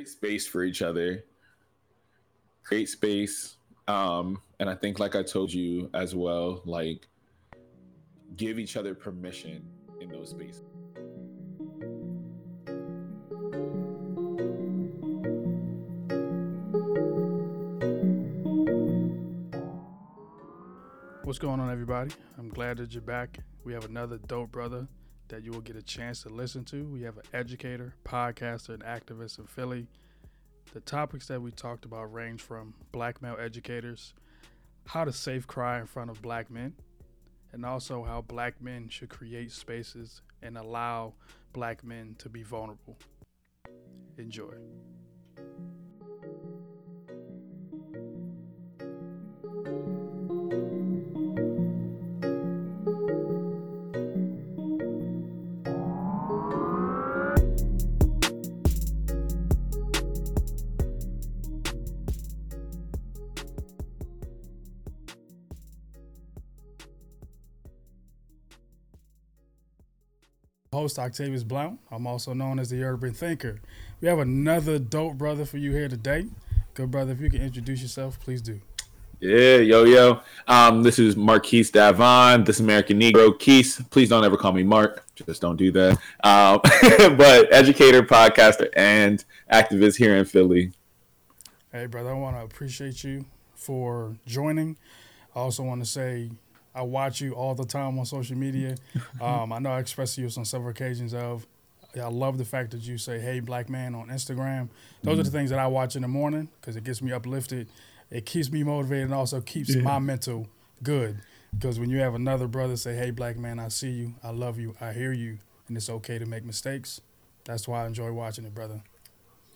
create space for each other, create space. Um, and I think, like I told you as well, like give each other permission in those spaces. What's going on, everybody? I'm glad that you're back. We have another dope brother that you will get a chance to listen to. We have an educator, podcaster, and activist in Philly. The topics that we talked about range from black male educators, how to safe cry in front of black men, and also how black men should create spaces and allow black men to be vulnerable. Enjoy. Host Octavius Blount. I'm also known as the Urban Thinker. We have another dope brother for you here today. Good brother, if you can introduce yourself, please do. Yeah, yo, yo. Um, this is Marquise Davon, this American Negro. Keith, please don't ever call me Mark. Just don't do that. Um, but educator, podcaster, and activist here in Philly. Hey, brother, I want to appreciate you for joining. I also want to say I watch you all the time on social media. Um, I know I expressed to you on several occasions of I love the fact that you say "Hey, black man" on Instagram. Those mm-hmm. are the mm-hmm. things that I watch in the morning because it gets me uplifted. It keeps me motivated and also keeps yeah. my mental good. Because when you have another brother say, "Hey, black man, I see you, I love you, I hear you, and it's okay to make mistakes," that's why I enjoy watching it, brother.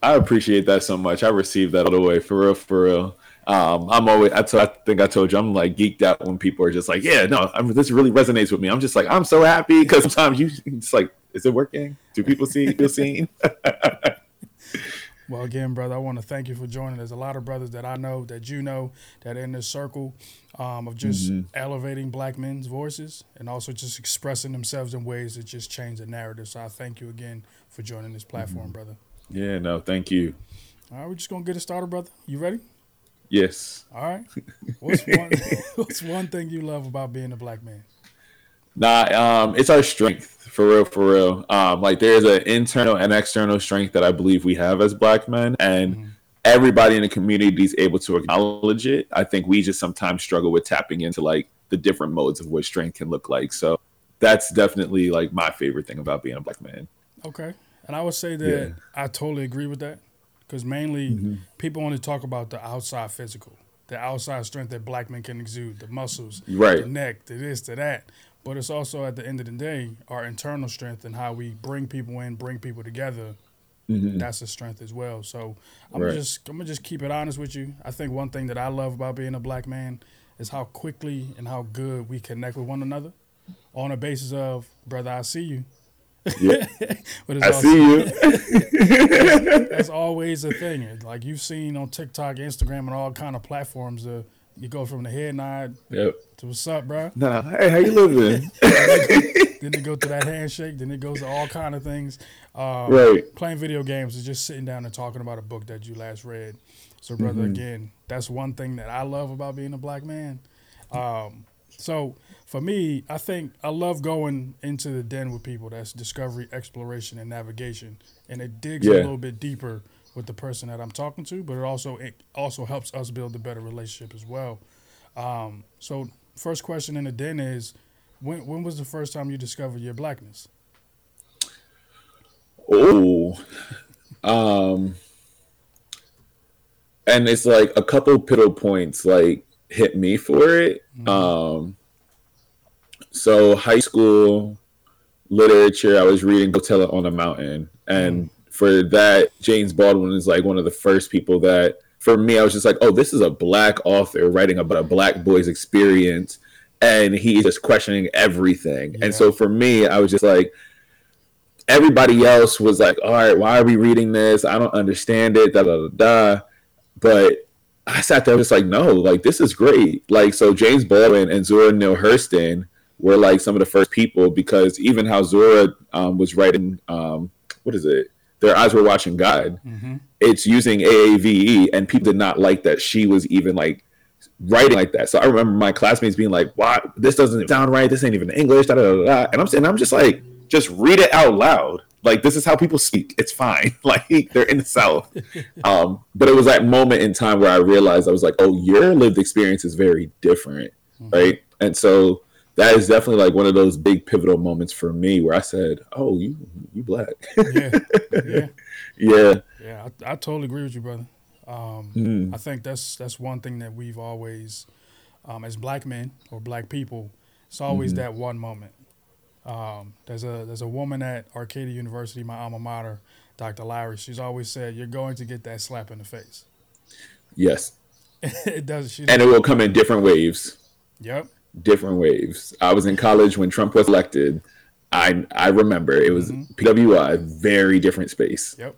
I appreciate that so much. I received that all the way for real, for real. Um, I'm always. I, t- I think I told you I'm like geeked out when people are just like, yeah, no, I'm, this really resonates with me. I'm just like, I'm so happy because sometimes you it's like, is it working? Do people see feel seen? well, again, brother, I want to thank you for joining. There's a lot of brothers that I know that you know that are in this circle um, of just mm-hmm. elevating black men's voices and also just expressing themselves in ways that just change the narrative. So I thank you again for joining this platform, mm-hmm. brother. Yeah, no, thank you. All right, we're just gonna get it started, brother. You ready? Yes. All right. What's one What's one thing you love about being a black man? Nah, um, it's our strength for real, for real. Um, like there's an internal and external strength that I believe we have as black men, and mm-hmm. everybody in the community is able to acknowledge it. I think we just sometimes struggle with tapping into like the different modes of what strength can look like. So that's definitely like my favorite thing about being a black man. Okay, and I would say that yeah. I totally agree with that because mainly mm-hmm. people only talk about the outside physical, the outside strength that black men can exude, the muscles, right. the neck, the this, the that. But it's also at the end of the day our internal strength and how we bring people in, bring people together. Mm-hmm. That's a strength as well. So I'm right. just I'm gonna just keep it honest with you. I think one thing that I love about being a black man is how quickly and how good we connect with one another on a basis of brother, I see you. Yeah. but I see you. that's always a thing. Like you've seen on TikTok, Instagram, and all kind of platforms. Uh, you go from the head nod yep. to what's up, bro. Nah, hey, how you living? then it go to that handshake. Then it goes to all kind of things. Um, right. Playing video games is just sitting down and talking about a book that you last read. So, brother, mm-hmm. again, that's one thing that I love about being a black man. Um, so for me, I think I love going into the den with people. That's discovery, exploration, and navigation, and it digs yeah. a little bit deeper with the person that I'm talking to. But it also it also helps us build a better relationship as well. Um, so, first question in the den is, when when was the first time you discovered your blackness? Oh, um, and it's like a couple pivotal points like hit me for it. Mm-hmm. Um so high school literature, I was reading Go Tell It on a Mountain, and mm. for that, James Baldwin is like one of the first people that, for me, I was just like, oh, this is a black author writing about a black boy's experience, and he's just questioning everything. Yeah. And so for me, I was just like, everybody else was like, all right, why are we reading this? I don't understand it, da da da da. But I sat there just like, no, like this is great. Like so, James Baldwin and Zora Neale Hurston were like some of the first people because even how Zora um, was writing, um, what is it? their eyes were watching God. Mm-hmm. It's using AAVE, and people did not like that she was even like writing like that. So I remember my classmates being like, "Why this doesn't sound right? This ain't even English." Da, da, da, da. And I'm saying, I'm just like, just read it out loud. Like this is how people speak. It's fine. like they're in the South. um, but it was that moment in time where I realized I was like, "Oh, your lived experience is very different, mm-hmm. right?" And so that is definitely like one of those big pivotal moments for me where I said, "Oh, you you black." yeah, yeah, yeah. Yeah, I, I, totally agree with you, brother. Um, mm. I think that's that's one thing that we've always, um, as black men or black people, it's always mm-hmm. that one moment. Um, there's a there's a woman at Arcadia University, my alma mater, Dr. Lowry. She's always said, "You're going to get that slap in the face." Yes, it does. and it will come in different waves. Yep different waves. I was in college when Trump was elected. I I remember it was mm-hmm. PWI, very different space. Yep.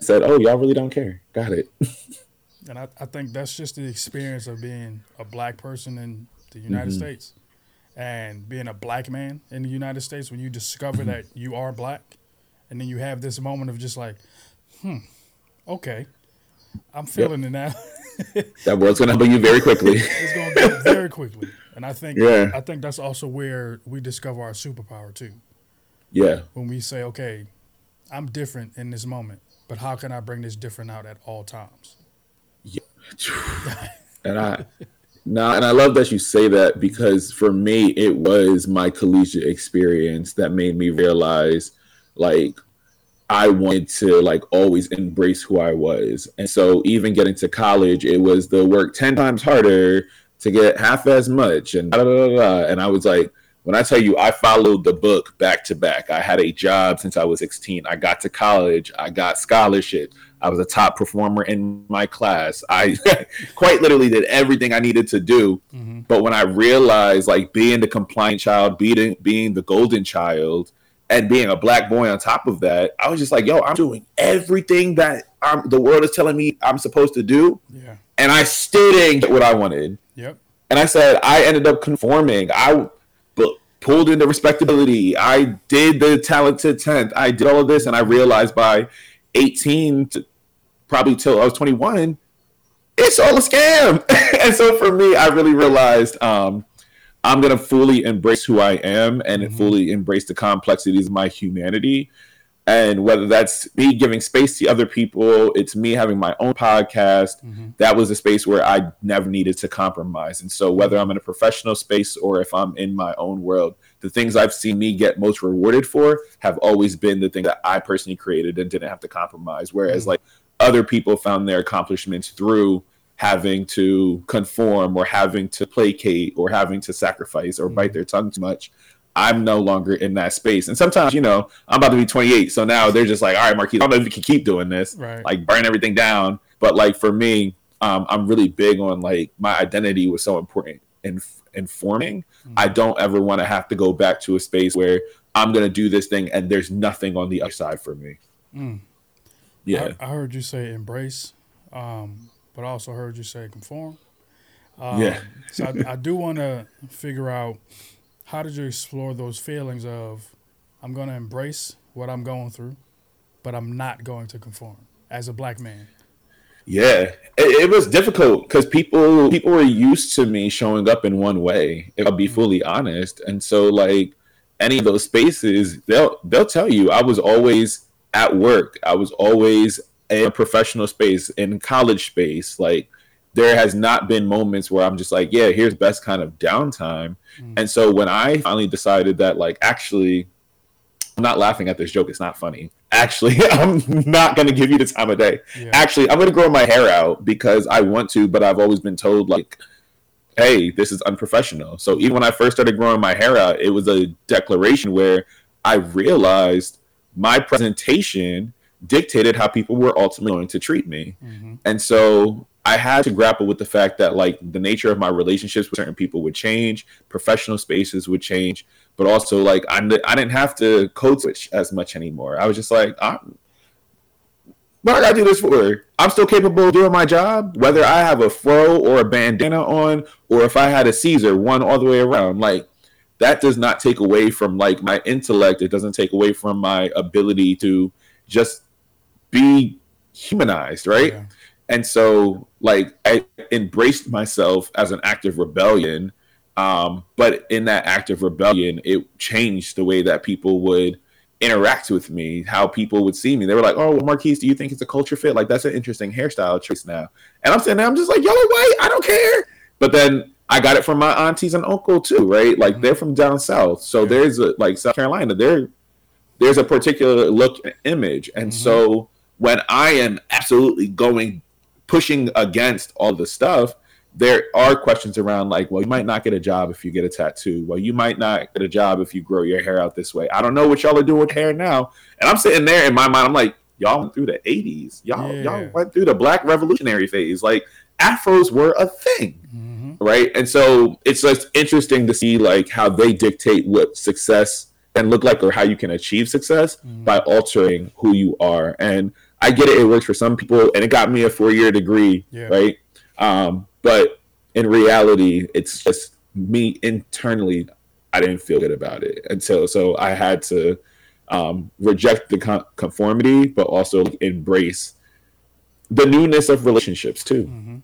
Said, oh, y'all really don't care. Got it. and I, I think that's just the experience of being a black person in the United mm-hmm. States and being a black man in the United States when you discover that you are black and then you have this moment of just like, hmm, okay, I'm feeling yep. it now. that world's gonna happen you very quickly. it's gonna go very quickly. And I think yeah. I think that's also where we discover our superpower too. Yeah. When we say, okay, I'm different in this moment, but how can I bring this different out at all times? Yeah. and I now and I love that you say that because for me it was my collegiate experience that made me realize like I wanted to like always embrace who I was. And so even getting to college, it was the work 10 times harder to get half as much and da, da, da, and I was like when I tell you I followed the book back to back. I had a job since I was 16. I got to college, I got scholarship. I was a top performer in my class. I quite literally did everything I needed to do. Mm-hmm. But when I realized like being the compliant child, being being the golden child, and being a black boy on top of that, I was just like, yo, I'm doing everything that I'm, the world is telling me I'm supposed to do. Yeah. And I still didn't get what I wanted. Yep. And I said I ended up conforming. I pulled into respectability. I did the talented tenth. I did all of this, and I realized by 18 to probably till I was 21, it's all a scam. and so for me, I really realized um, I'm gonna fully embrace who I am and mm-hmm. fully embrace the complexities of my humanity and whether that's me giving space to other people it's me having my own podcast mm-hmm. that was a space where i never needed to compromise and so whether i'm in a professional space or if i'm in my own world the things i've seen me get most rewarded for have always been the thing that i personally created and didn't have to compromise whereas mm-hmm. like other people found their accomplishments through having to conform or having to placate or having to sacrifice or mm-hmm. bite their tongue too much I'm no longer in that space. And sometimes, you know, I'm about to be 28. So now they're just like, all right, Marquise, I don't know if you can keep doing this, right. like burn everything down. But like for me, um, I'm really big on like my identity was so important in informing. Mm-hmm. I don't ever want to have to go back to a space where I'm going to do this thing and there's nothing on the other side for me. Mm. Yeah. I, I, heard you say embrace, um, but I also heard you say conform. Um, yeah. so I, I do want to figure out how did you explore those feelings of I'm going to embrace what I'm going through, but I'm not going to conform as a black man? Yeah, it, it was difficult because people people were used to me showing up in one way. If I'll be mm-hmm. fully honest, and so like any of those spaces, they'll they'll tell you I was always at work. I was always in a professional space, in college space, like there has not been moments where I'm just like, yeah, here's best kind of downtime. Mm. And so when I finally decided that, like, actually, I'm not laughing at this joke. It's not funny. Actually, I'm not going to give you the time of day. Yeah. Actually, I'm going to grow my hair out because I want to, but I've always been told, like, hey, this is unprofessional. So even when I first started growing my hair out, it was a declaration where I realized my presentation dictated how people were ultimately going to treat me. Mm-hmm. And so I had to grapple with the fact that like the nature of my relationships with certain people would change, professional spaces would change, but also like I, I didn't have to code switch as much anymore. I was just like, I'm, what I gotta do this for? I'm still capable of doing my job, whether I have a fro or a bandana on, or if I had a Caesar one all the way around. Like that does not take away from like my intellect. It doesn't take away from my ability to just be humanized, right? Yeah. And so, like, I embraced myself as an act of rebellion. Um, but in that act of rebellion, it changed the way that people would interact with me, how people would see me. They were like, "Oh, Marquise, do you think it's a culture fit? Like, that's an interesting hairstyle choice now." And I'm sitting there, I'm just like, "Yellow, white, I don't care." But then I got it from my aunties and uncle too, right? Like, mm-hmm. they're from down south, so yeah. there's a like South Carolina. There, there's a particular look image, and mm-hmm. so when I am absolutely going pushing against all the stuff, there are questions around like, well, you might not get a job if you get a tattoo. Well, you might not get a job if you grow your hair out this way. I don't know what y'all are doing with hair now. And I'm sitting there in my mind, I'm like, y'all went through the 80s. Y'all, yeah. y'all went through the black revolutionary phase. Like afros were a thing. Mm-hmm. Right. And so it's just interesting to see like how they dictate what success can look like or how you can achieve success mm-hmm. by altering who you are. And I get it; it works for some people, and it got me a four year degree, yeah. right? Um, but in reality, it's just me internally. I didn't feel good about it until so I had to um, reject the conformity, but also embrace the newness of relationships too. Mm-hmm.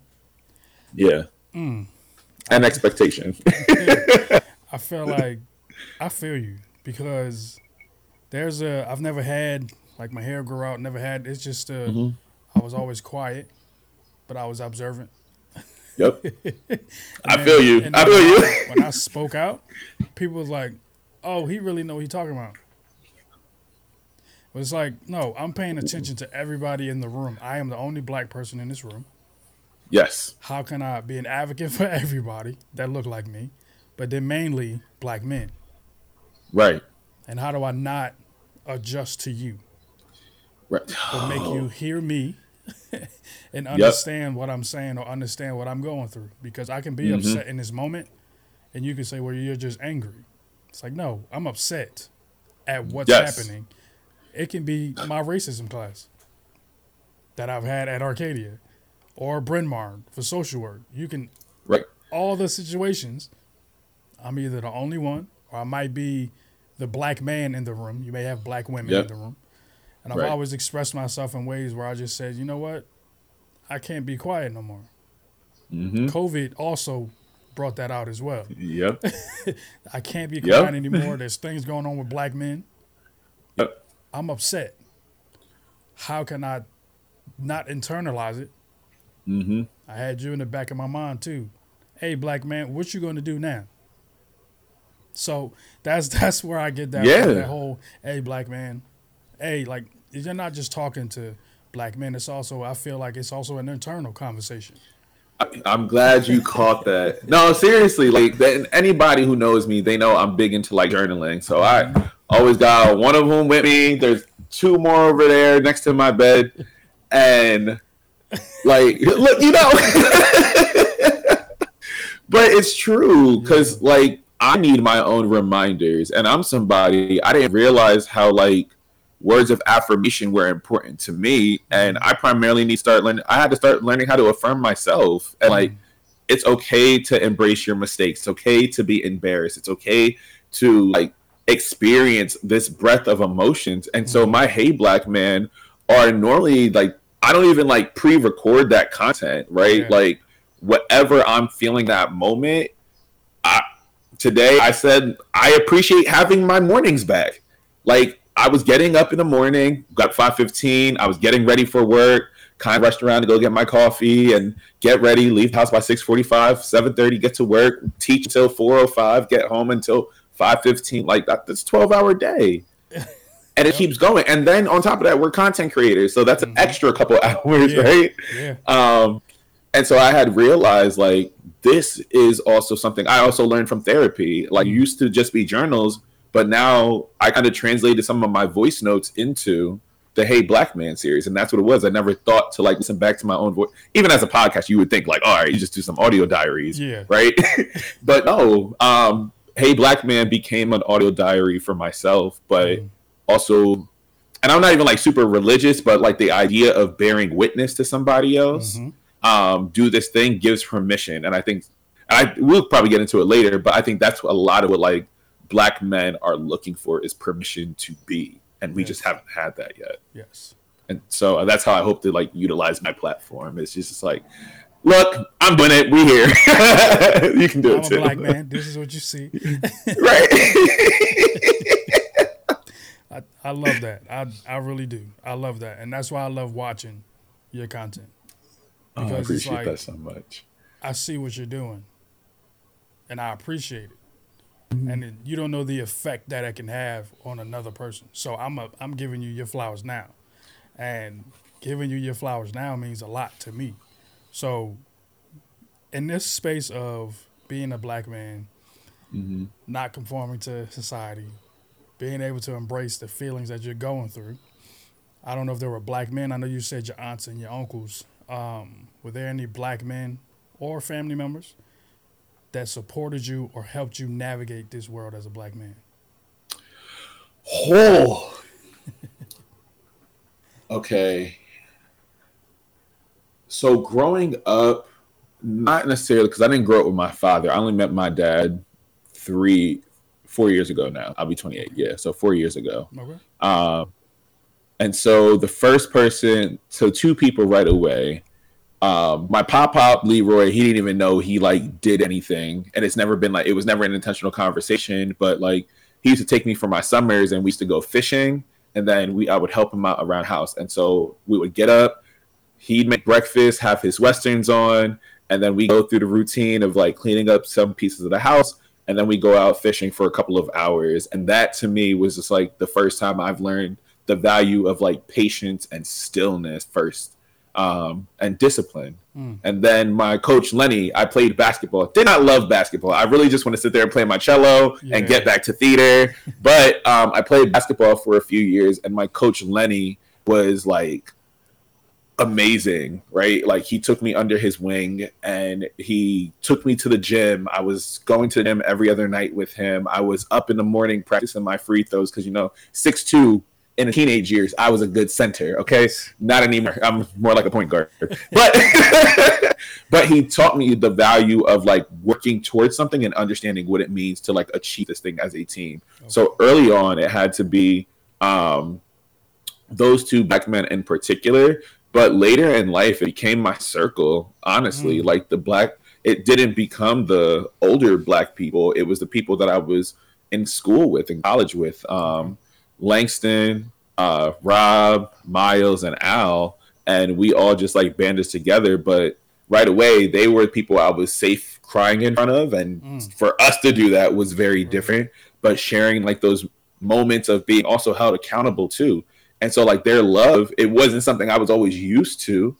Yeah, mm. and expectation. I feel like I feel you because there's a I've never had like my hair grew out. Never had. It's just uh, mm-hmm. I was always quiet, but I was observant. Yep. I feel you. I feel you. when I spoke out, people was like, "Oh, he really know what he talking about." But it's like, no, I'm paying attention to everybody in the room. I am the only black person in this room. Yes. How can I be an advocate for everybody that look like me, but then mainly black men? Right. And how do I not adjust to you? Right. will make you hear me and understand yep. what I'm saying or understand what I'm going through. Because I can be mm-hmm. upset in this moment, and you can say, "Well, you're just angry." It's like, no, I'm upset at what's yes. happening. It can be my racism class that I've had at Arcadia or Bryn Mawr for social work. You can right all the situations. I'm either the only one, or I might be the black man in the room. You may have black women yep. in the room. And I've right. always expressed myself in ways where I just said, you know what? I can't be quiet no more. Mm-hmm. COVID also brought that out as well. Yep. I can't be quiet yep. anymore. There's things going on with black men. Yep. I'm upset. How can I not internalize it? Mm-hmm. I had you in the back of my mind too. Hey, black man, what you going to do now? So that's that's where I get that yeah. that whole hey black man, hey like you're not just talking to black men. It's also I feel like it's also an internal conversation. I'm glad you caught that. No, seriously, like anybody who knows me, they know I'm big into like journaling. So I always got one of them with me. There's two more over there next to my bed, and like, look, you know. but it's true because like I need my own reminders, and I'm somebody I didn't realize how like words of affirmation were important to me and mm-hmm. i primarily need to start learning i had to start learning how to affirm myself and like mm-hmm. it's okay to embrace your mistakes it's okay to be embarrassed it's okay to like experience this breadth of emotions and so mm-hmm. my hey black man are normally like i don't even like pre-record that content right? Yeah. like whatever i'm feeling that moment i today i said i appreciate having my mornings back. Like I was getting up in the morning, got 5:15. I was getting ready for work, kind of rushed around to go get my coffee and get ready, leave the house by 6:45, 7:30, get to work, teach until 4:05, get home until 5:15. Like that, that's 12 hour day. and it keeps going. And then on top of that, we're content creators, so that's an mm-hmm. extra couple hours, yeah. right? Yeah. Um, and so I had realized like this is also something I also learned from therapy. Like mm-hmm. used to just be journals, but now I kind of translated some of my voice notes into the Hey Black Man series, and that's what it was. I never thought to like listen back to my own voice. Even as a podcast, you would think like, all right, you just do some audio diaries, yeah, right? but no, um, Hey Black Man became an audio diary for myself, but mm. also, and I'm not even like super religious, but like the idea of bearing witness to somebody else, mm-hmm. um, do this thing gives permission, and I think I we'll probably get into it later, but I think that's a lot of what like black men are looking for is permission to be and we yes. just haven't had that yet yes And so uh, that's how I hope to like utilize my platform. It's just like, look, I'm doing it. We here. you can do I'm it too. Black man, this is what you see. right. I, I love that. I I really do. I love that, and that's why I love watching your content. Because oh, I appreciate like, that so much. I see what you're doing, and I appreciate it. Mm-hmm. And you don't know the effect that it can have on another person. So I'm a, I'm giving you your flowers now, and giving you your flowers now means a lot to me. So, in this space of being a black man, mm-hmm. not conforming to society, being able to embrace the feelings that you're going through. I don't know if there were black men. I know you said your aunts and your uncles. Um, were there any black men or family members that supported you or helped you navigate this world as a black man? Oh. okay. So growing up, not necessarily because I didn't grow up with my father. I only met my dad three, four years ago now. I'll be 28. Yeah, so four years ago. Okay. Um, and so the first person, so two people right away. Um, my pop pop Leroy, he didn't even know he like did anything, and it's never been like it was never an intentional conversation. But like he used to take me for my summers, and we used to go fishing, and then we I would help him out around house, and so we would get up, he'd make breakfast, have his westerns on, and then we go through the routine of like cleaning up some pieces of the house, and then we go out fishing for a couple of hours, and that to me was just like the first time I've learned the value of like patience and stillness first um, and discipline. Mm. And then my coach Lenny, I played basketball. Did not love basketball. I really just want to sit there and play my cello yeah. and get back to theater. but um, I played basketball for a few years, and my coach Lenny was like amazing, right? Like he took me under his wing and he took me to the gym. I was going to the gym every other night with him. I was up in the morning practicing my free throws because you know six two in the teenage years, I was a good center. Okay, not anymore. I'm more like a point guard. But but he taught me the value of like working towards something and understanding what it means to like achieve this thing as a team. Okay. So early on, it had to be um, those two black men in particular. But later in life, it became my circle. Honestly, mm. like the black, it didn't become the older black people. It was the people that I was in school with, in college with. Um, Langston, uh, Rob, Miles, and Al, and we all just like banded together. But right away, they were people I was safe crying in front of, and mm. for us to do that was very different. But sharing like those moments of being also held accountable too, and so like their love, it wasn't something I was always used to.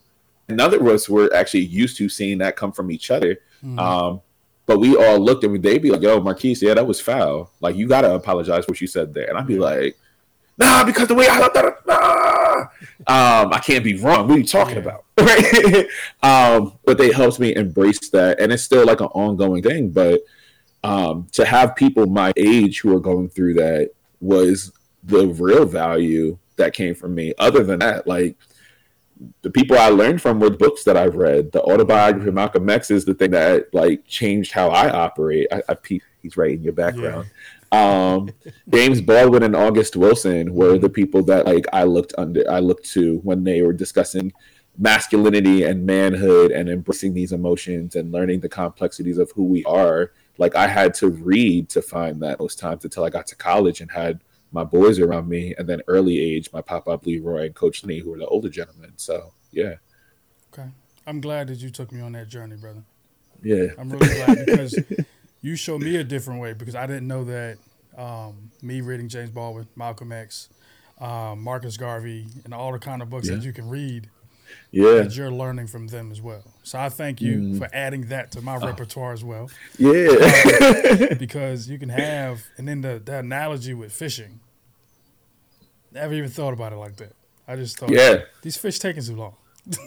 None of us were actually used to seeing that come from each other. Mm. Um, but we all looked and they'd be like, "Yo, Marquise, yeah, that was foul. Like you gotta apologize for what you said there." And I'd be like, nah, because the way I thought, nah, um, I can't be wrong. What are you talking yeah. about? Right? um, but they helped me embrace that, and it's still like an ongoing thing. But um, to have people my age who are going through that was the real value that came from me. Other than that, like the people I learned from were books that I've read. The autobiography of Malcolm X is the thing that like changed how I operate. I, I he's right in your background um, James Baldwin and August Wilson were the people that like I looked under I looked to when they were discussing masculinity and manhood and embracing these emotions and learning the complexities of who we are. Like I had to read to find that most times until I got to college and had my boys around me, and then early age, my pop up Leroy and Coach Lee, who were the older gentlemen. So yeah. Okay, I'm glad that you took me on that journey, brother. Yeah, I'm really glad because you showed me a different way because I didn't know that um, me reading James Baldwin, Malcolm X, um, Marcus Garvey, and all the kind of books yeah. that you can read. Yeah, that you're learning from them as well. So I thank you mm. for adding that to my oh. repertoire as well. Yeah, because you can have, and then the, the analogy with fishing. Never even thought about it like that. I just thought, yeah, these fish taking too long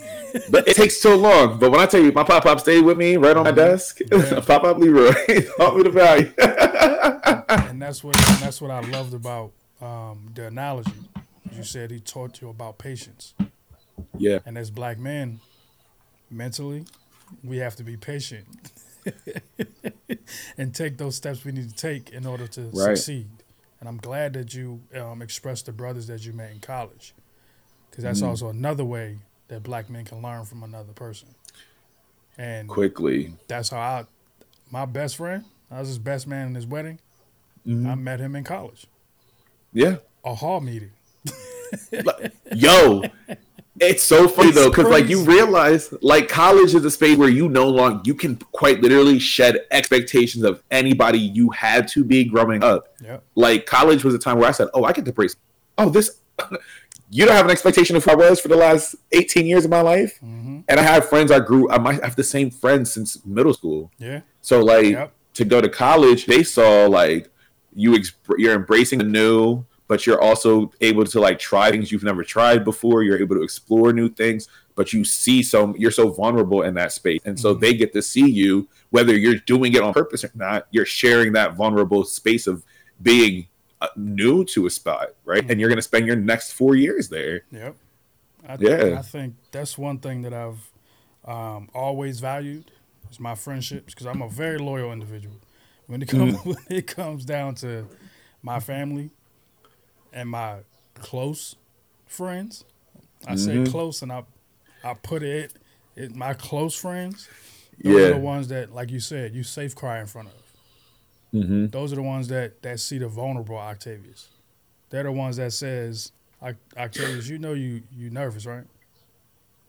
but it takes so long. But when I tell you, my pop pop stayed with me right on my desk. Yeah. pop pop Leroy taught me the value. and that's what and that's what I loved about um, the analogy. You said he taught you about patience. Yeah. And as black men, mentally, we have to be patient and take those steps we need to take in order to right. succeed. And I'm glad that you um, expressed the brothers that you met in college because that's mm-hmm. also another way that black men can learn from another person. And quickly, that's how I, my best friend, I was his best man in his wedding. Mm-hmm. I met him in college. Yeah, a hall meeting. Yo, it's so funny it's though, because like you realize, like college is a space where you no longer you can quite literally shed expectations of anybody you had to be growing up. Yeah. Like college was a time where I said, "Oh, I get to brace. Oh, this." you don't have an expectation of who I was for the last 18 years of my life. Mm-hmm. And I have friends I grew, I might have the same friends since middle school. Yeah. So like yep. to go to college, they saw like you, ex- you're embracing the new, but you're also able to like try things you've never tried before. You're able to explore new things, but you see so you're so vulnerable in that space. And so mm-hmm. they get to see you, whether you're doing it on purpose or not, you're sharing that vulnerable space of being new to a spot, right? Mm-hmm. And you're going to spend your next four years there. Yep. I th- yeah. I think that's one thing that I've um, always valued is my friendships because I'm a very loyal individual. When it comes mm-hmm. when it comes down to my family and my close friends, I mm-hmm. say close and I I put it, it my close friends. Those yeah. are the ones that, like you said, you safe cry in front of. Mm-hmm. Those are the ones that that see the vulnerable Octavius. They're the ones that says, Octavius, you know you you nervous, right?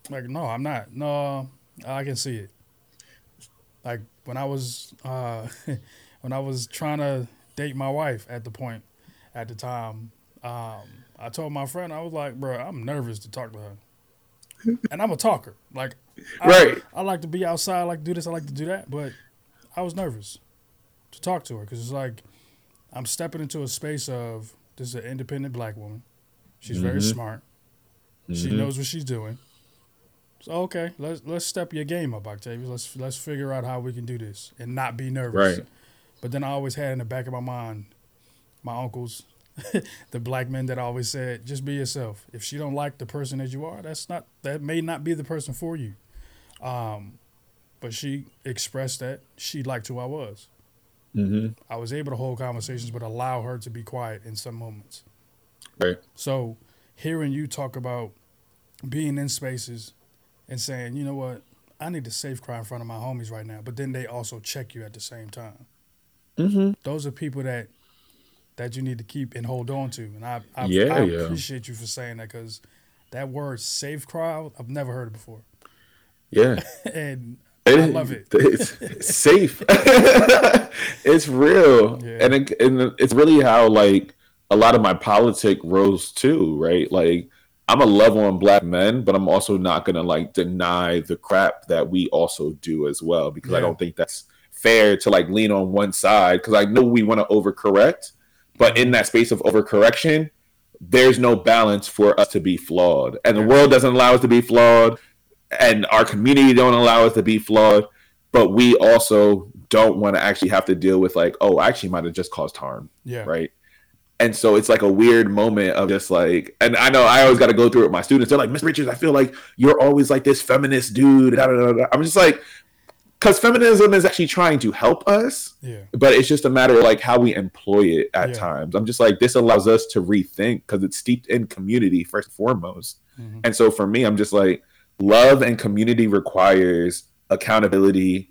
Like, no, I'm not. No, I can see it. Like when I was uh, when I was trying to date my wife at the point at the time, um, I told my friend I was like, bro, I'm nervous to talk to her, and I'm a talker. Like, I, right? I like to be outside, I like to do this, I like to do that, but I was nervous to talk to her because it's like I'm stepping into a space of this is an independent black woman. She's mm-hmm. very smart. Mm-hmm. She knows what she's doing. So okay, let's let's step your game up, Octavius. Let's let's figure out how we can do this and not be nervous. Right. But then I always had in the back of my mind, my uncles, the black men that always said, just be yourself. If she don't like the person that you are, that's not that may not be the person for you. Um, but she expressed that she liked who I was. Mm-hmm. I was able to hold conversations, but allow her to be quiet in some moments. Right. So, hearing you talk about being in spaces and saying, you know what, I need to safe cry in front of my homies right now, but then they also check you at the same time. Mm-hmm. Those are people that that you need to keep and hold on to, and I I, yeah, I yeah. appreciate you for saying that because that word safe cry I've never heard it before. Yeah, and I love it. It's, it's safe. it's real, yeah. and it, and it's really how like a lot of my politic rose too, right? Like I'm a love on black men, but I'm also not gonna like deny the crap that we also do as well because yeah. I don't think that's fair to like lean on one side because I know we want to overcorrect, but in mm-hmm. that space of overcorrection, there's no balance for us to be flawed, and the world doesn't allow us to be flawed and our community don't allow us to be flawed but we also don't want to actually have to deal with like oh I actually might have just caused harm yeah. right? And so it's like a weird moment of just like and i know i always got to go through it with my students. They're like miss richards i feel like you're always like this feminist dude da, da, da, i'm just like because feminism is actually trying to help us yeah. but it's just a matter of like how we employ it at yeah. times. I'm just like this allows us to rethink because it's steeped in community first and foremost. Mm-hmm. and so for me i'm just like love and community requires accountability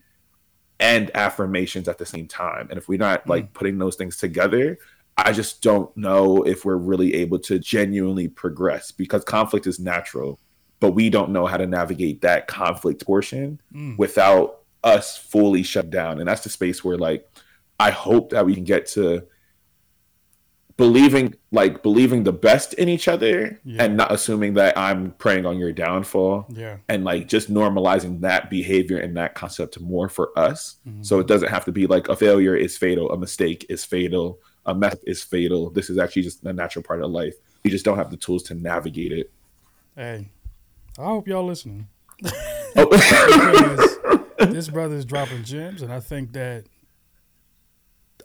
and affirmations at the same time. And if we're not like mm. putting those things together, I just don't know if we're really able to genuinely progress because conflict is natural, but we don't know how to navigate that conflict portion mm. without us fully shut down. And that's the space where like I hope that we can get to believing like believing the best in each other yeah. and not assuming that I'm preying on your downfall. Yeah. And like just normalizing that behavior and that concept more for us. Mm-hmm. So it doesn't have to be like a failure is fatal, a mistake is fatal, a mess is fatal. This is actually just a natural part of life. You just don't have the tools to navigate it. Hey, I hope y'all listening. oh. this is dropping gems, and I think that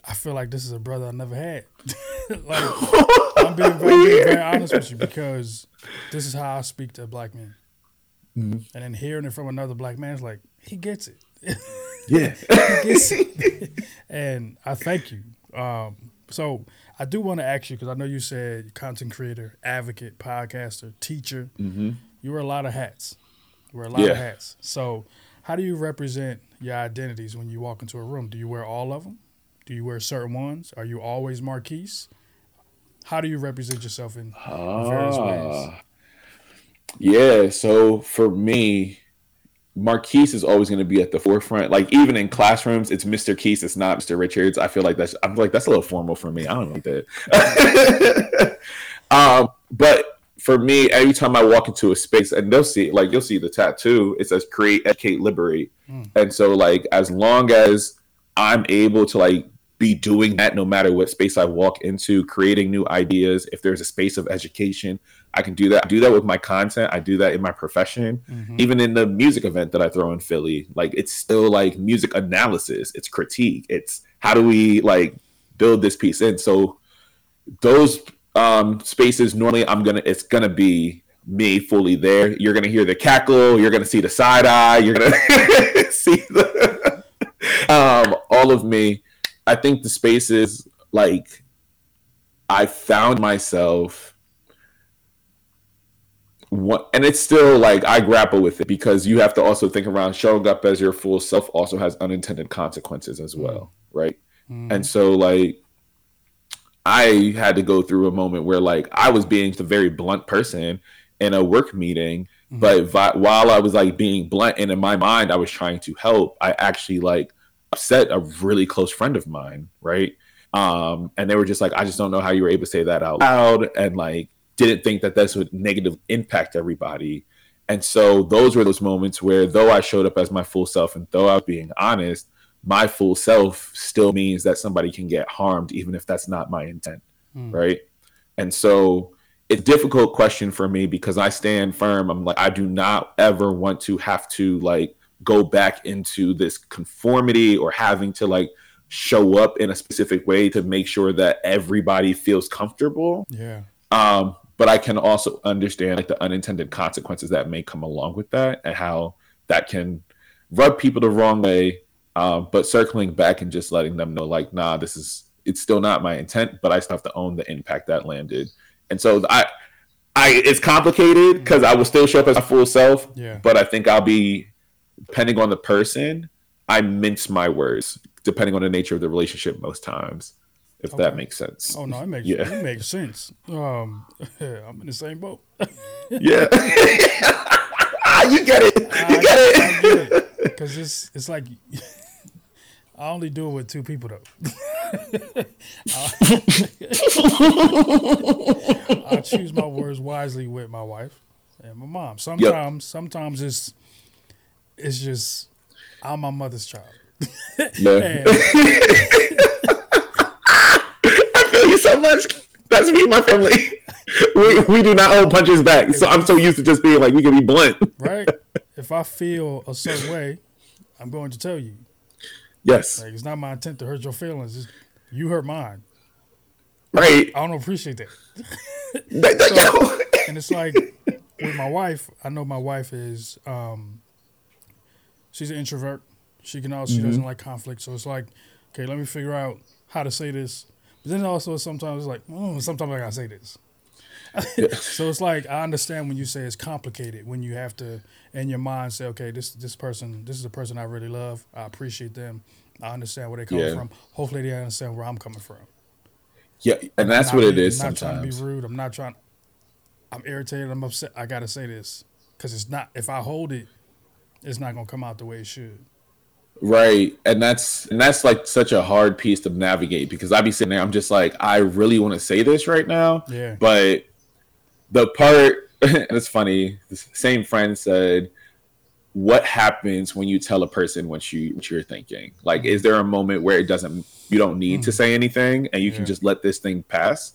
I feel like this is a brother I never had. like I'm being, very, being very honest with you because this is how I speak to black men. Mm-hmm. And then hearing it from another black man is like, he gets it. yeah. he gets it. and I thank you. Um, So I do want to ask you because I know you said content creator, advocate, podcaster, teacher. Mm-hmm. You wear a lot of hats. You wear a lot yeah. of hats. So how do you represent your identities when you walk into a room? Do you wear all of them? Do you wear certain ones? Are you always Marquise? How do you represent yourself in, in various ways? Ah. Yeah, so for me, Marquise is always going to be at the forefront. Like even in classrooms, it's Mr. Keys. It's not Mr. Richards. I feel like that's I'm like that's a little formal for me. I don't like that. um, but for me, every time I walk into a space, and they'll see like you'll see the tattoo. It says "Create, Educate, Liberate," mm. and so like as long as I'm able to like be doing that no matter what space I walk into, creating new ideas. If there's a space of education, I can do that. I do that with my content. I do that in my profession. Mm-hmm. Even in the music event that I throw in Philly, like it's still like music analysis, it's critique, it's how do we like build this piece in. So those um spaces normally I'm gonna it's gonna be me fully there. You're gonna hear the cackle, you're gonna see the side eye, you're gonna see the um all of me. I think the space is like I found myself what, and it's still like I grapple with it because you have to also think around showing up as your full self also has unintended consequences as well, mm. right? Mm. And so like I had to go through a moment where like I was being the very blunt person in a work meeting, mm. but vi- while I was like being blunt and in my mind I was trying to help, I actually like upset a really close friend of mine, right? Um, and they were just like, I just don't know how you were able to say that out loud, and like didn't think that this would negative impact everybody. And so those were those moments where though I showed up as my full self and though I was being honest, my full self still means that somebody can get harmed even if that's not my intent. Mm. Right. And so it's a difficult question for me because I stand firm. I'm like, I do not ever want to have to like go back into this conformity or having to like show up in a specific way to make sure that everybody feels comfortable. Yeah. Um, but I can also understand like the unintended consequences that may come along with that and how that can rub people the wrong way. Um, but circling back and just letting them know, like, nah, this is it's still not my intent, but I still have to own the impact that landed. And so I, I it's complicated because I will still show up as my full self. Yeah. But I think I'll be depending on the person. I mince my words depending on the nature of the relationship most times if okay. that makes sense. Oh no, it makes yeah. it makes sense. Um, I'm in the same boat. yeah, you get it. You I, get it. Get it because it's it's like I only do it with two people though. I choose my words wisely with my wife and my mom. Sometimes, yep. sometimes it's it's just I'm my mother's child. and, you so much. That's me and my family. We, we do not hold punches back. So I'm so used to just being like, we can be blunt. right. If I feel a certain way, I'm going to tell you. Yes. Like, it's not my intent to hurt your feelings. It's, you hurt mine. Right. I don't appreciate that. so, and it's like with my wife, I know my wife is um, she's an introvert. She can also mm-hmm. she doesn't like conflict. So it's like, okay, let me figure out how to say this but then also sometimes it's like, mm, sometimes I gotta say this. so it's like I understand when you say it's complicated when you have to in your mind say, okay, this this person, this is a person I really love. I appreciate them. I understand where they're coming yeah. from. Hopefully, they understand where I'm coming from. Yeah, and that's what it is. I'm not sometimes. trying to be rude. I'm not trying. I'm irritated. I'm upset. I gotta say this because it's not. If I hold it, it's not gonna come out the way it should. Right. And that's and that's like such a hard piece to navigate because I'd be sitting there, I'm just like, I really want to say this right now. Yeah. But the part and it's funny, the same friend said, What happens when you tell a person what you what you're thinking? Like, is there a moment where it doesn't you don't need mm. to say anything and you yeah. can just let this thing pass?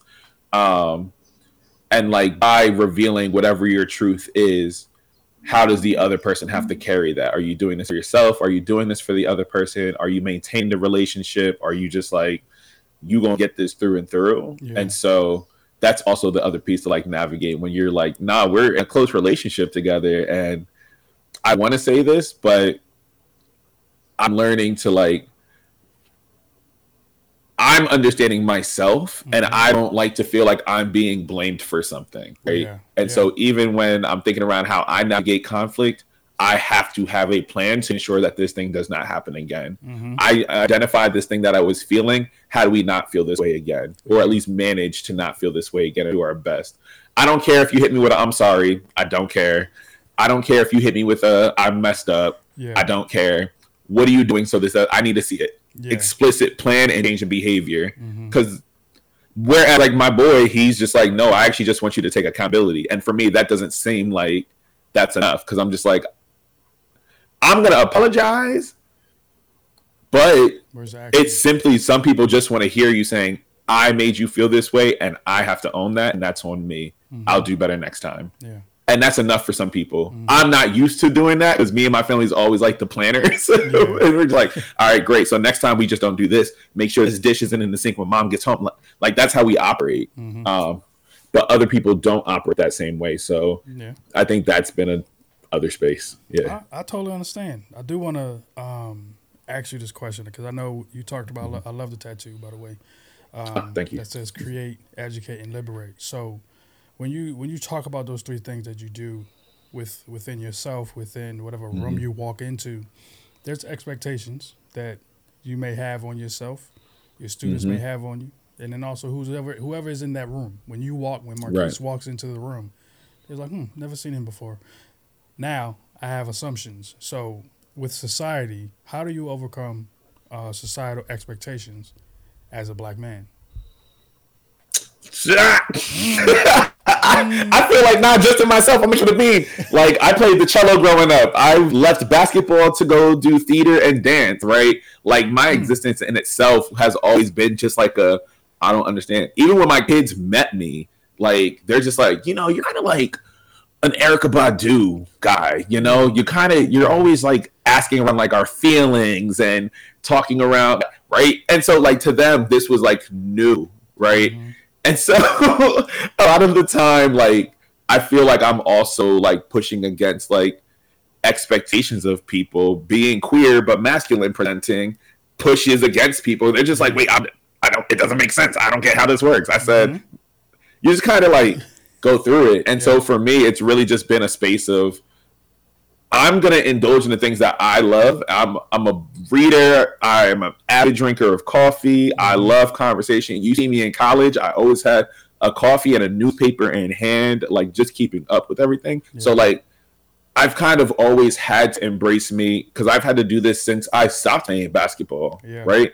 Um and like by revealing whatever your truth is, how does the other person have to mm-hmm. carry that? Are you doing this for yourself? Are you doing this for the other person? Are you maintaining the relationship? Are you just like you gonna get this through and through? Yeah. And so that's also the other piece to like navigate when you're like, nah, we're in a close relationship together, and I want to say this, but I'm learning to like. I'm understanding myself mm-hmm. and I don't like to feel like I'm being blamed for something. Right. Yeah, and yeah. so even when I'm thinking around how I navigate conflict, I have to have a plan to ensure that this thing does not happen again. Mm-hmm. I identified this thing that I was feeling. How do we not feel this way again? Or at least manage to not feel this way again and do our best. I don't care if you hit me with a I'm sorry. I don't care. I don't care if you hit me with a I'm messed up. Yeah. I don't care. What are you doing so this I need to see it. Yeah. Explicit plan and change in behavior. Because mm-hmm. whereas like my boy, he's just like, no, I actually just want you to take accountability. And for me, that doesn't seem like that's enough. Because I'm just like, I'm gonna apologize, but it's simply some people just want to hear you saying, "I made you feel this way, and I have to own that, and that's on me. Mm-hmm. I'll do better next time." Yeah. And that's enough for some people. Mm-hmm. I'm not used to doing that because me and my family's always like the planners. Yeah. and we're like, all right, great. So next time we just don't do this. Make sure this dish isn't in the sink when mom gets home. Like, like that's how we operate. Mm-hmm. Um, but other people don't operate that same way. So yeah. I think that's been a other space. Yeah, I, I totally understand. I do want to um, ask you this question because I know you talked about. Mm-hmm. I love the tattoo, by the way. Um, oh, thank you. That says create, educate, and liberate. So when you when you talk about those three things that you do with within yourself, within whatever mm-hmm. room you walk into, there's expectations that you may have on yourself, your students mm-hmm. may have on you, and then also whoever whoever is in that room. When you walk, when Marquise right. walks into the room, they're like, hmm, never seen him before. Now I have assumptions. So with society, how do you overcome uh, societal expectations as a black man? I, feel like not just in myself. I'm gonna be like I played the cello growing up. I left basketball to go do theater and dance. Right, like my hmm. existence in itself has always been just like a I don't understand. Even when my kids met me, like they're just like you know you're kind of like an Erykah Badu guy, you know, you kind of you're always like asking around like our feelings and talking around, right? And so like to them this was like new, right? Mm-hmm. And so a lot of the time like I feel like I'm also like pushing against like expectations of people being queer but masculine presenting pushes against people. They're just like, "Wait, I'm, I don't it doesn't make sense. I don't get how this works." I said mm-hmm. you just kind of like go through it. And yeah. so for me, it's really just been a space of I'm gonna indulge in the things that I love. I'm I'm a reader. I'm an avid drinker of coffee. I mm-hmm. love conversation. You see me in college. I always had a coffee and a newspaper in hand, like just keeping up with everything. Yeah. So like I've kind of always had to embrace me because I've had to do this since I stopped playing basketball. Yeah. Right.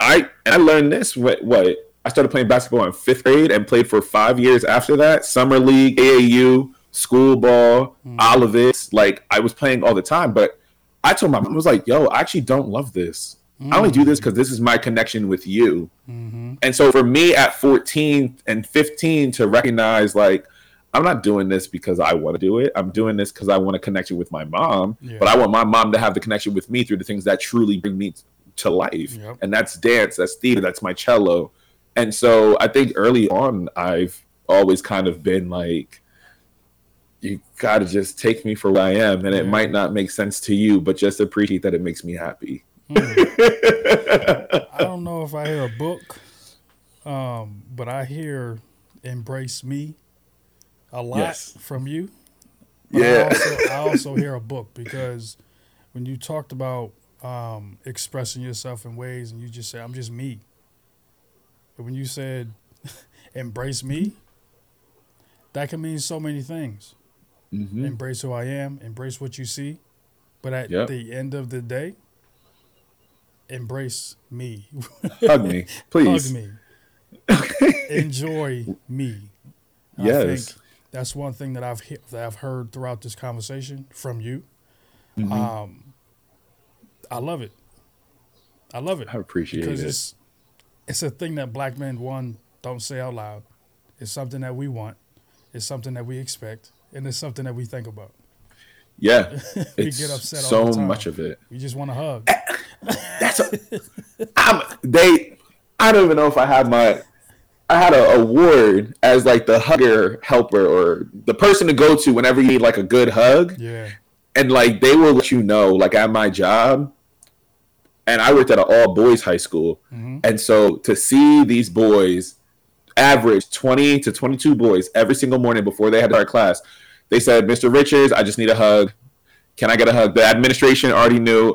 I I learned this what what I started playing basketball in fifth grade and played for five years after that. Summer league, AAU, school ball, mm. all of this. Like I was playing all the time, but I told my mom, I was like, yo, I actually don't love this. Mm. I only do this because this is my connection with you. Mm-hmm. And so for me at 14 and 15 to recognize like, I'm not doing this because I want to do it. I'm doing this because I want to connect with my mom. Yeah. But I want my mom to have the connection with me through the things that truly bring me to life. Yep. And that's dance, that's theater, that's my cello, and so I think early on, I've always kind of been like, to just take me for what I am. And it might not make sense to you, but just appreciate that it makes me happy. Hmm. I don't know if I hear a book, um, but I hear Embrace Me a lot yes. from you. But yeah. I also, I also hear a book because when you talked about um, expressing yourself in ways and you just say, I'm just me when you said embrace me, that can mean so many things. Mm-hmm. Embrace who I am, embrace what you see. But at yep. the end of the day, embrace me. Hug me, please. Hug me. Enjoy me. Yes. I think that's one thing that I've that I've heard throughout this conversation from you. Mm-hmm. Um, I love it. I love it. I appreciate because it. It's, it's a thing that black men one don't say out loud. It's something that we want. It's something that we expect, and it's something that we think about. Yeah, we get upset. So much of it. We just want to hug. That's a. I'm, they. I don't even know if I have my. I had an award as like the hugger helper or the person to go to whenever you need like a good hug. Yeah. And like they will let you know, like at my job, and I worked at an all boys high school. Mm-hmm. And so to see these boys average 20 to 22 boys every single morning before they had our class, they said, Mr. Richards, I just need a hug. Can I get a hug? The administration already knew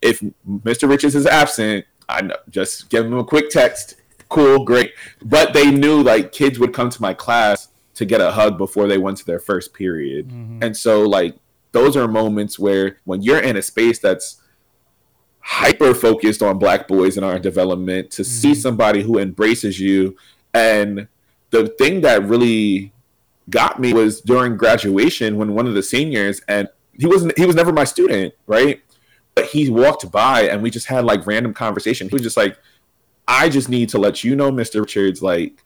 if Mr. Richards is absent, I know, just give him a quick text. Cool, great. But they knew like kids would come to my class to get a hug before they went to their first period. Mm-hmm. And so like those are moments where when you're in a space that's hyper focused on black boys in our development to mm-hmm. see somebody who embraces you and the thing that really got me was during graduation when one of the seniors and he wasn't he was never my student right but he walked by and we just had like random conversation he was just like i just need to let you know mr richards like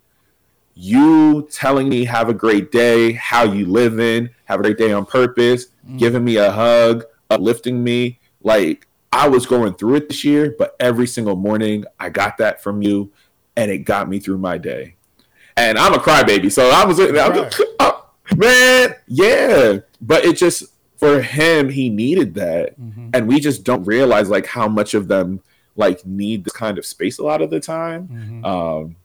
you telling me have a great day how you living have a great day on purpose mm. giving me a hug uplifting me like I was going through it this year, but every single morning I got that from you, and it got me through my day. And I'm a crybaby, so I was, I was oh, man, yeah. But it just for him, he needed that, mm-hmm. and we just don't realize like how much of them like need this kind of space a lot of the time. Mm-hmm. Um,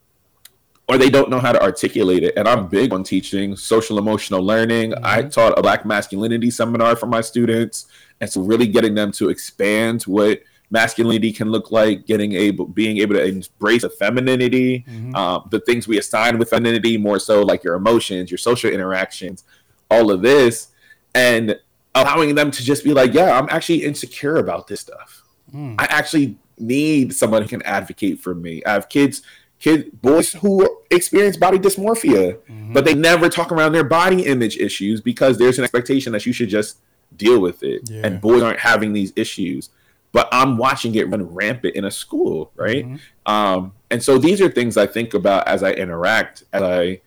or they don't know how to articulate it. And I'm big on teaching social emotional learning. Mm-hmm. I taught a black masculinity seminar for my students and so really getting them to expand what masculinity can look like getting able being able to embrace a femininity mm-hmm. um, the things we assign with femininity more so like your emotions your social interactions all of this and allowing them to just be like yeah i'm actually insecure about this stuff mm. i actually need someone who can advocate for me i have kids kids boys who experience body dysmorphia mm-hmm. but they never talk around their body image issues because there's an expectation that you should just deal with it. Yeah. And boys aren't having these issues. But I'm watching it run rampant in a school, right? Mm-hmm. Um, and so these are things I think about as I interact, as I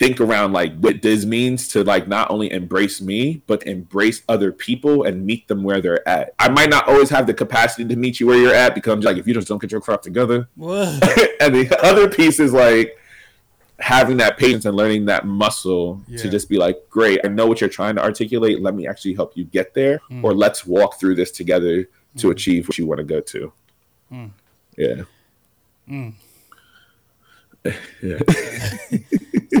think around like what this means to like not only embrace me, but embrace other people and meet them where they're at. I might not always have the capacity to meet you where you're at because I'm like, if you just don't get your crap together. and the other piece is like, having that patience and learning that muscle yeah. to just be like, great, I know what you're trying to articulate. Let me actually help you get there, mm. or let's walk through this together to mm. achieve what you want to go to. Mm. Yeah. Mm. yeah.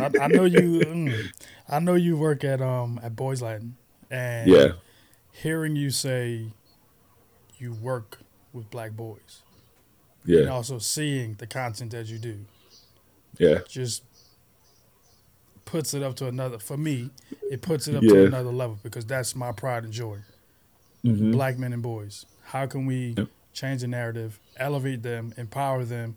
I, I, know you. Mm, I know you work at um at Boys Latin, and yeah, hearing you say you work with black boys, yeah, and also seeing the content that you do, yeah, just puts it up to another. For me, it puts it up yeah. to another level because that's my pride and joy. Mm-hmm. Black men and boys. How can we yep. change the narrative, elevate them, empower them,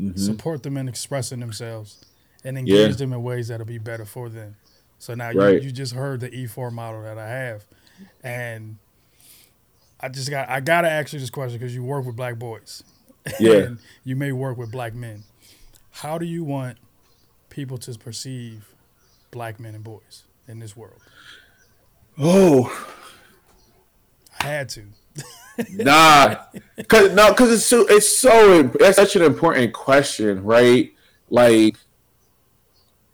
mm-hmm. support them in expressing themselves, and engage yeah. them in ways that'll be better for them. So now right. you, you just heard the E4 model that I have, and I just got I gotta ask you this question because you work with black boys. Yeah, you may work with black men. How do you want people to perceive black men and boys in this world? Oh, I had to. nah, cause no, cause it's so it's so it's such an important question, right? Like,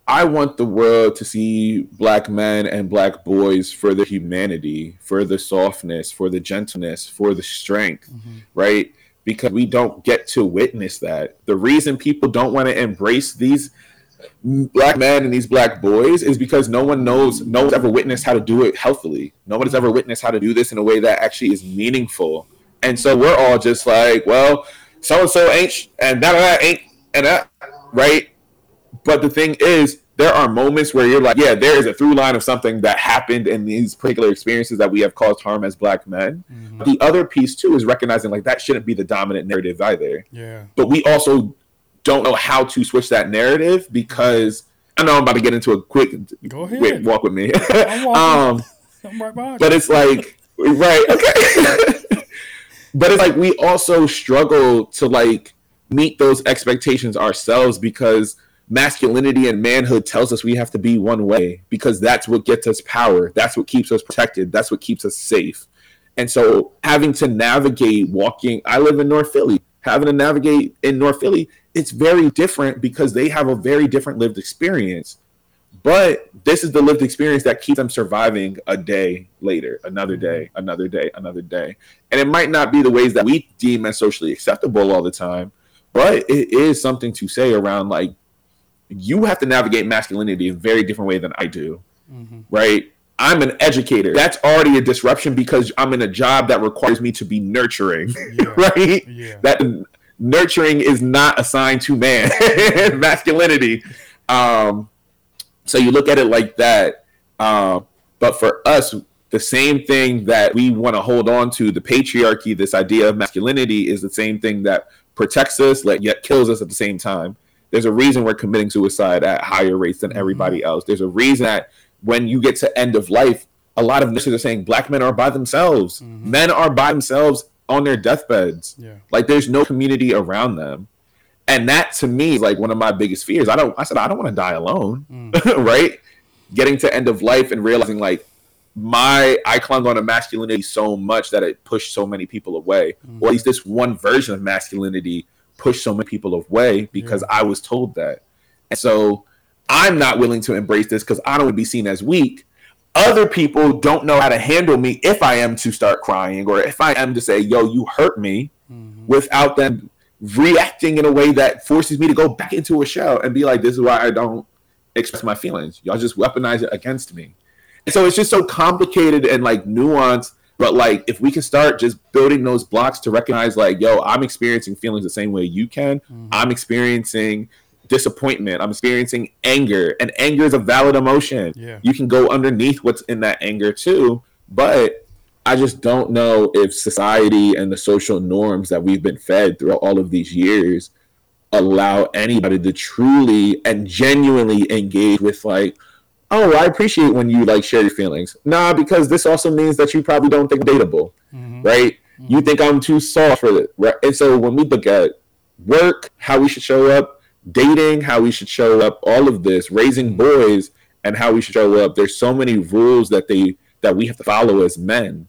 I want the world to see black men and black boys for the humanity, for the softness, for the gentleness, for the strength, mm-hmm. right? Because we don't get to witness that. The reason people don't want to embrace these black men and these black boys is because no one knows, no one's ever witnessed how to do it healthily. No one has ever witnessed how to do this in a way that actually is meaningful. And so we're all just like, well, so and so ain't, and that, that ain't, and that, right? But the thing is, there are moments where you're like, yeah, there is a through line of something that happened in these particular experiences that we have caused harm as black men. Mm-hmm. The other piece too is recognizing like that shouldn't be the dominant narrative either. Yeah. But we also don't know how to switch that narrative because I know I'm about to get into a quick Go ahead. walk with me. um, right but it's like right, okay. but it's like we also struggle to like meet those expectations ourselves because masculinity and manhood tells us we have to be one way because that's what gets us power. That's what keeps us protected. That's what keeps us safe. And so having to navigate walking, I live in North Philly having to navigate in North Philly, it's very different because they have a very different lived experience. But this is the lived experience that keeps them surviving a day later, another day, another day, another day. And it might not be the ways that we deem as socially acceptable all the time, but it is something to say around like you have to navigate masculinity in a very different way than I do. Mm-hmm. Right? I'm an educator. That's already a disruption because I'm in a job that requires me to be nurturing. Yeah. right? Yeah. That nurturing is not assigned to man, masculinity. Um, so you look at it like that. Um, but for us, the same thing that we want to hold on to, the patriarchy, this idea of masculinity, is the same thing that protects us, yet kills us at the same time. There's a reason we're committing suicide at higher rates than everybody mm-hmm. else. There's a reason that when you get to end of life, a lot of nurses are saying black men are by themselves. Mm-hmm. Men are by themselves on their deathbeds. Yeah. Like there's no community around them. And that to me is like one of my biggest fears. I don't I said I don't want to die alone. Mm. right? Getting to end of life and realizing like my I clung on to masculinity so much that it pushed so many people away. Mm. Or at least this one version of masculinity pushed so many people away because yeah. I was told that. And so I'm not willing to embrace this because I don't want to be seen as weak other people don't know how to handle me if I am to start crying or if I am to say, yo, you hurt me mm-hmm. without them reacting in a way that forces me to go back into a shell and be like, this is why I don't express my feelings. Y'all just weaponize it against me. And so it's just so complicated and like nuanced. But like, if we can start just building those blocks to recognize, like, yo, I'm experiencing feelings the same way you can. Mm-hmm. I'm experiencing disappointment. I'm experiencing anger, and anger is a valid emotion. Yeah. You can go underneath what's in that anger too, but I just don't know if society and the social norms that we've been fed throughout all of these years allow anybody to truly and genuinely engage with like oh i appreciate when you like share your feelings nah because this also means that you probably don't think dateable mm-hmm. right mm-hmm. you think i'm too soft for it right and so when we look at work how we should show up dating, how we should show up, all of this, raising boys, and how we should show up. There's so many rules that they that we have to follow as men,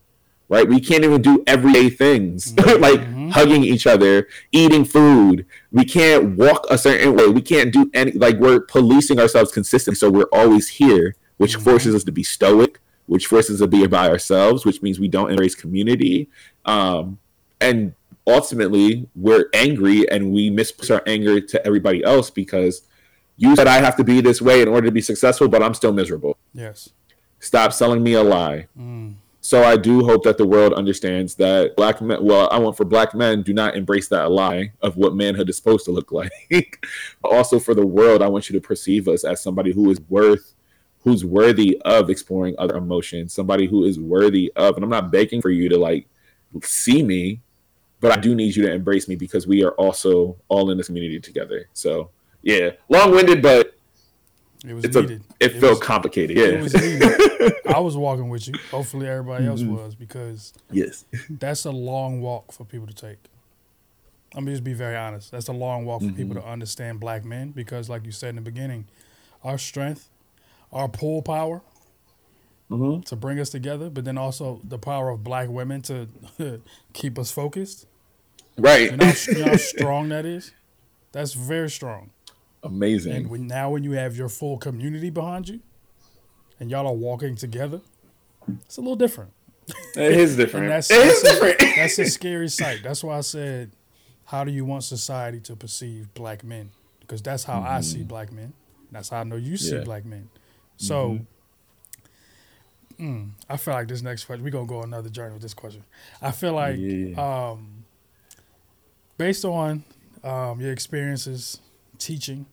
right? We can't even do everyday things mm-hmm. like hugging each other, eating food. We can't walk a certain way. We can't do any like we're policing ourselves consistently, so we're always here, which mm-hmm. forces us to be stoic, which forces us to be by ourselves, which means we don't embrace community. Um, and ultimately we're angry and we misplace our anger to everybody else because you said I have to be this way in order to be successful, but I'm still miserable. Yes. Stop selling me a lie. Mm. So I do hope that the world understands that black men, well, I want for black men, do not embrace that lie of what manhood is supposed to look like. also for the world, I want you to perceive us as somebody who is worth, who's worthy of exploring other emotions, somebody who is worthy of, and I'm not begging for you to like see me but I do need you to embrace me because we are also all in this community together. So yeah, long winded, but it was needed. A, it, it, felt was, complicated. Yeah, was I was walking with you. Hopefully, everybody else mm-hmm. was because yes, that's a long walk for people to take. Let me just be very honest. That's a long walk for mm-hmm. people to understand black men because, like you said in the beginning, our strength, our pull power, mm-hmm. to bring us together, but then also the power of black women to keep us focused. Right. You know, you know how strong that is? That's very strong. Amazing. And when, now, when you have your full community behind you, and y'all are walking together, it's a little different. It is different. that's, it that's is a, different. That's a scary sight. That's why I said, how do you want society to perceive black men? Because that's how mm-hmm. I see black men. That's how I know you see yeah. black men. So, mm-hmm. mm, I feel like this next question, we're going to go another journey with this question. I feel like yeah. um, based on um, your experiences teaching,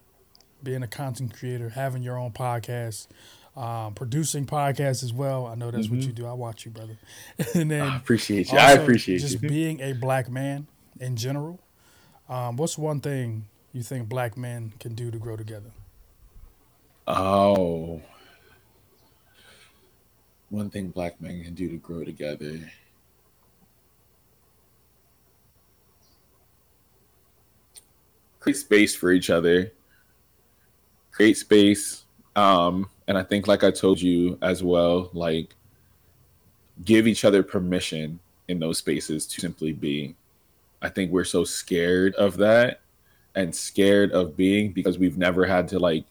being a content creator, having your own podcast, um, producing podcasts as well. I know that's mm-hmm. what you do. I watch you, brother. and then I appreciate you. I appreciate just you. being a black man in general. Um, what's one thing you think black men can do to grow together? Oh, one thing black men can do to grow together. Create space for each other, create space. Um, and I think, like I told you as well, like give each other permission in those spaces to simply be. I think we're so scared of that and scared of being because we've never had to like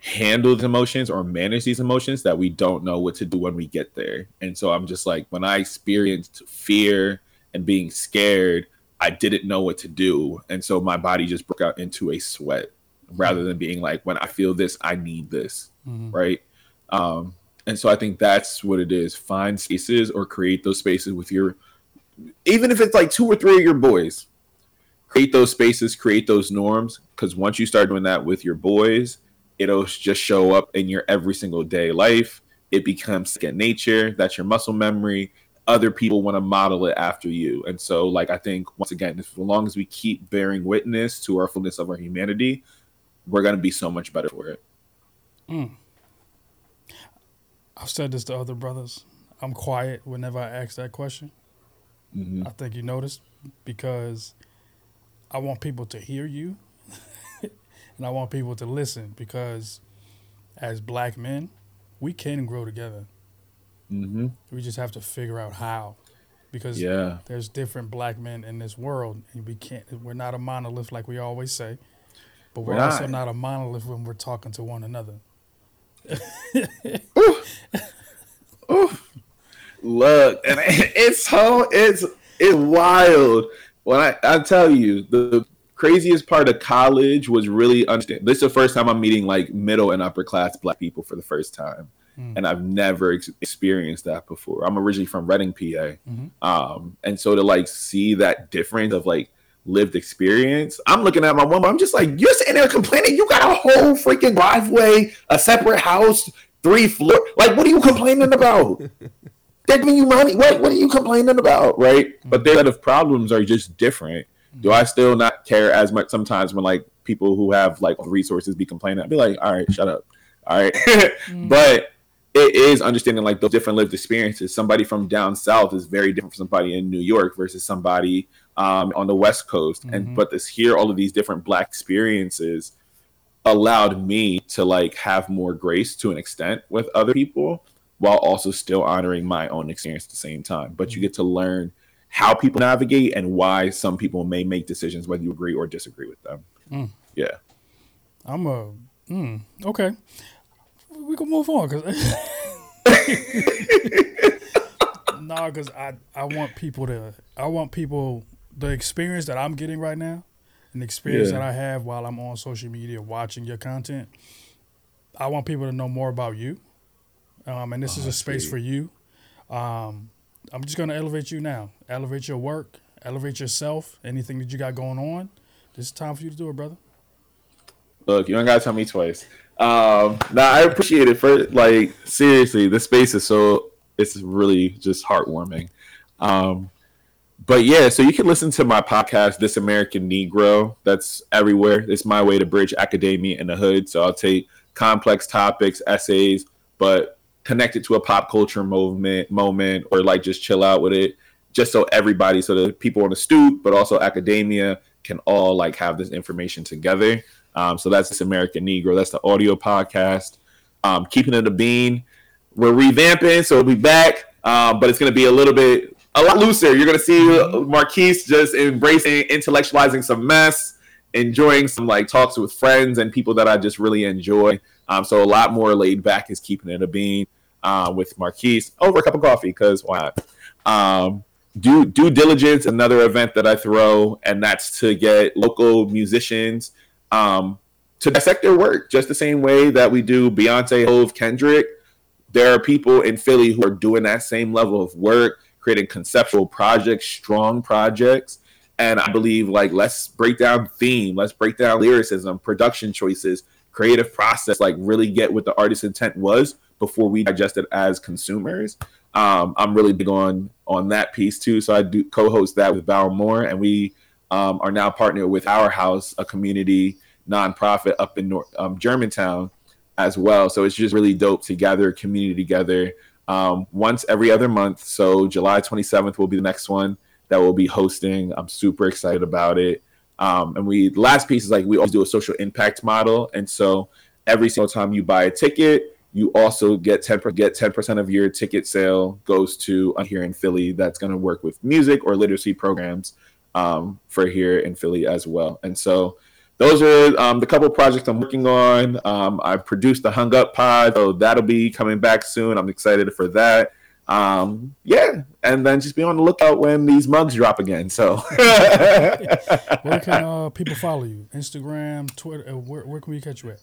handle the emotions or manage these emotions that we don't know what to do when we get there. And so I'm just like, when I experienced fear and being scared, I didn't know what to do. And so my body just broke out into a sweat rather than being like, when I feel this, I need this. Mm-hmm. Right. Um, and so I think that's what it is. Find spaces or create those spaces with your, even if it's like two or three of your boys, create those spaces, create those norms. Because once you start doing that with your boys, it'll just show up in your every single day life. It becomes second nature. That's your muscle memory. Other people want to model it after you. And so, like, I think once again, as long as we keep bearing witness to our fullness of our humanity, we're going to be so much better for it. Mm. I've said this to other brothers. I'm quiet whenever I ask that question. Mm-hmm. I think you noticed because I want people to hear you and I want people to listen because as black men, we can grow together. Mm-hmm. We just have to figure out how, because yeah. there's different black men in this world, and we can't. We're not a monolith like we always say, but we're, we're also not. not a monolith when we're talking to one another. Ooh. Ooh. Look, and it's so it's it's wild. When I, I tell you the craziest part of college was really understand. This is the first time I'm meeting like middle and upper class black people for the first time, mm. and I've never ex- experienced that before. I'm originally from Reading, PA, mm-hmm. um, and so to like see that difference of like lived experience. I'm looking at my woman. I'm just like, you're sitting there complaining. You got a whole freaking driveway, a separate house, three floor. Like, what are you complaining about? That mean you money. What What are you complaining about? Right? Mm-hmm. But their set of problems are just different. Do I still not care as much sometimes when like people who have like resources be complaining? I'd be like, all right, shut up. All right. mm. But it is understanding like those different lived experiences. Somebody from down south is very different from somebody in New York versus somebody um, on the West Coast. Mm-hmm. And but this hear all of these different black experiences allowed me to like have more grace to an extent with other people while also still honoring my own experience at the same time. But you mm-hmm. get to learn how people navigate and why some people may make decisions whether you agree or disagree with them. Mm. Yeah. I'm a mm, okay. We can move on because no, nah, because I I want people to I want people the experience that I'm getting right now, and the experience yeah. that I have while I'm on social media watching your content. I want people to know more about you, um, and this oh, is a space for you. Um, I'm just gonna elevate you now. Elevate your work. Elevate yourself. Anything that you got going on. This is time for you to do it, brother. Look, you don't gotta tell me twice. Um, now I appreciate it for like seriously. The space is so it's really just heartwarming. Um, but yeah, so you can listen to my podcast, This American Negro. That's everywhere. It's my way to bridge academia and the hood. So I'll take complex topics, essays, but connect it to a pop culture movement moment or like just chill out with it just so everybody so the people on the stoop but also academia can all like have this information together um, so that's this american negro. That's the audio podcast. Um, keeping it a bean. We're revamping so we'll be back. Um, but it's going to be a little bit a lot looser. You're going to see marquise just embracing intellectualizing some mess enjoying some like talks with friends and people that i just really enjoy. Um, so a lot more laid back is keeping it a bean uh, with Marquise over a cup of coffee because why not? Um, due due diligence, another event that I throw, and that's to get local musicians um, to dissect their work, just the same way that we do Beyonce, Hov, Kendrick. There are people in Philly who are doing that same level of work, creating conceptual projects, strong projects. And I believe like let's break down theme, let's break down lyricism, production choices, creative process, like really get what the artist's intent was before we digest it as consumers. Um, I'm really big on on that piece too. So I do co-host that with Val Moore, and we um, are now partnered with Our House, a community nonprofit up in North, um, Germantown as well. So it's just really dope to gather community together um, once every other month. So July 27th will be the next one that we'll be hosting. I'm super excited about it. Um, and we last piece is like we always do a social impact model, and so every single time you buy a ticket, you also get 10 get 10% of your ticket sale goes to uh, here in Philly that's going to work with music or literacy programs um, for here in Philly as well. And so those are um, the couple projects I'm working on. Um, I produced the Hung Up Pod, so that'll be coming back soon. I'm excited for that. Um, yeah, and then just be on the lookout when these mugs drop again. So, where can uh, people follow you? Instagram, Twitter. Uh, where, where can we catch you at?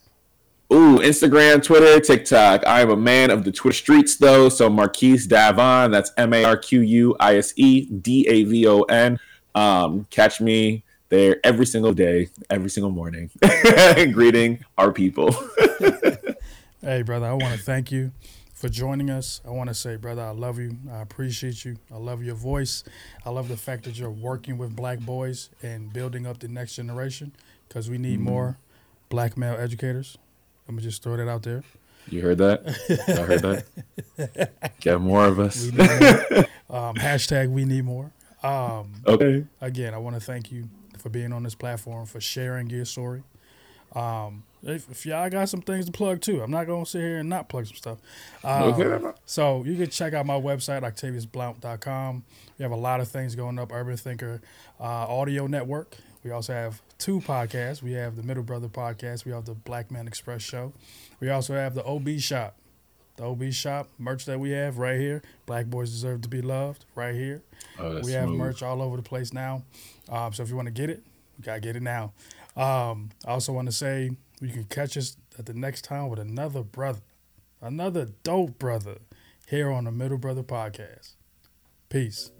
Ooh, Instagram, Twitter, TikTok. I am a man of the Twitter streets, though. So Marquise Davon, that's M A R Q U I S E D A V O N. Um, catch me there every single day, every single morning, greeting our people. hey, brother, I want to thank you for joining us. I want to say, brother, I love you. I appreciate you. I love your voice. I love the fact that you're working with black boys and building up the next generation because we need mm-hmm. more black male educators. Let me just throw that out there. You heard that? I heard that. Get more of us. Um, hashtag we need more. Um, okay. Again, I want to thank you for being on this platform, for sharing your story. Um, if, if, y'all got some things to plug too, I'm not gonna sit here and not plug some stuff. Um, okay. So you can check out my website, octaviusblount.com. We have a lot of things going up. Urban Thinker uh, Audio Network. We also have two podcasts. We have the Middle Brother podcast. We have the Black Man Express show. We also have the OB Shop. The OB Shop merch that we have right here. Black Boys Deserve to Be Loved right here. Oh, we have merch all over the place now. Um, so if you want to get it, you gotta get it now. Um, I also want to say you can catch us at the next time with another brother, another dope brother here on the Middle Brother Podcast. Peace.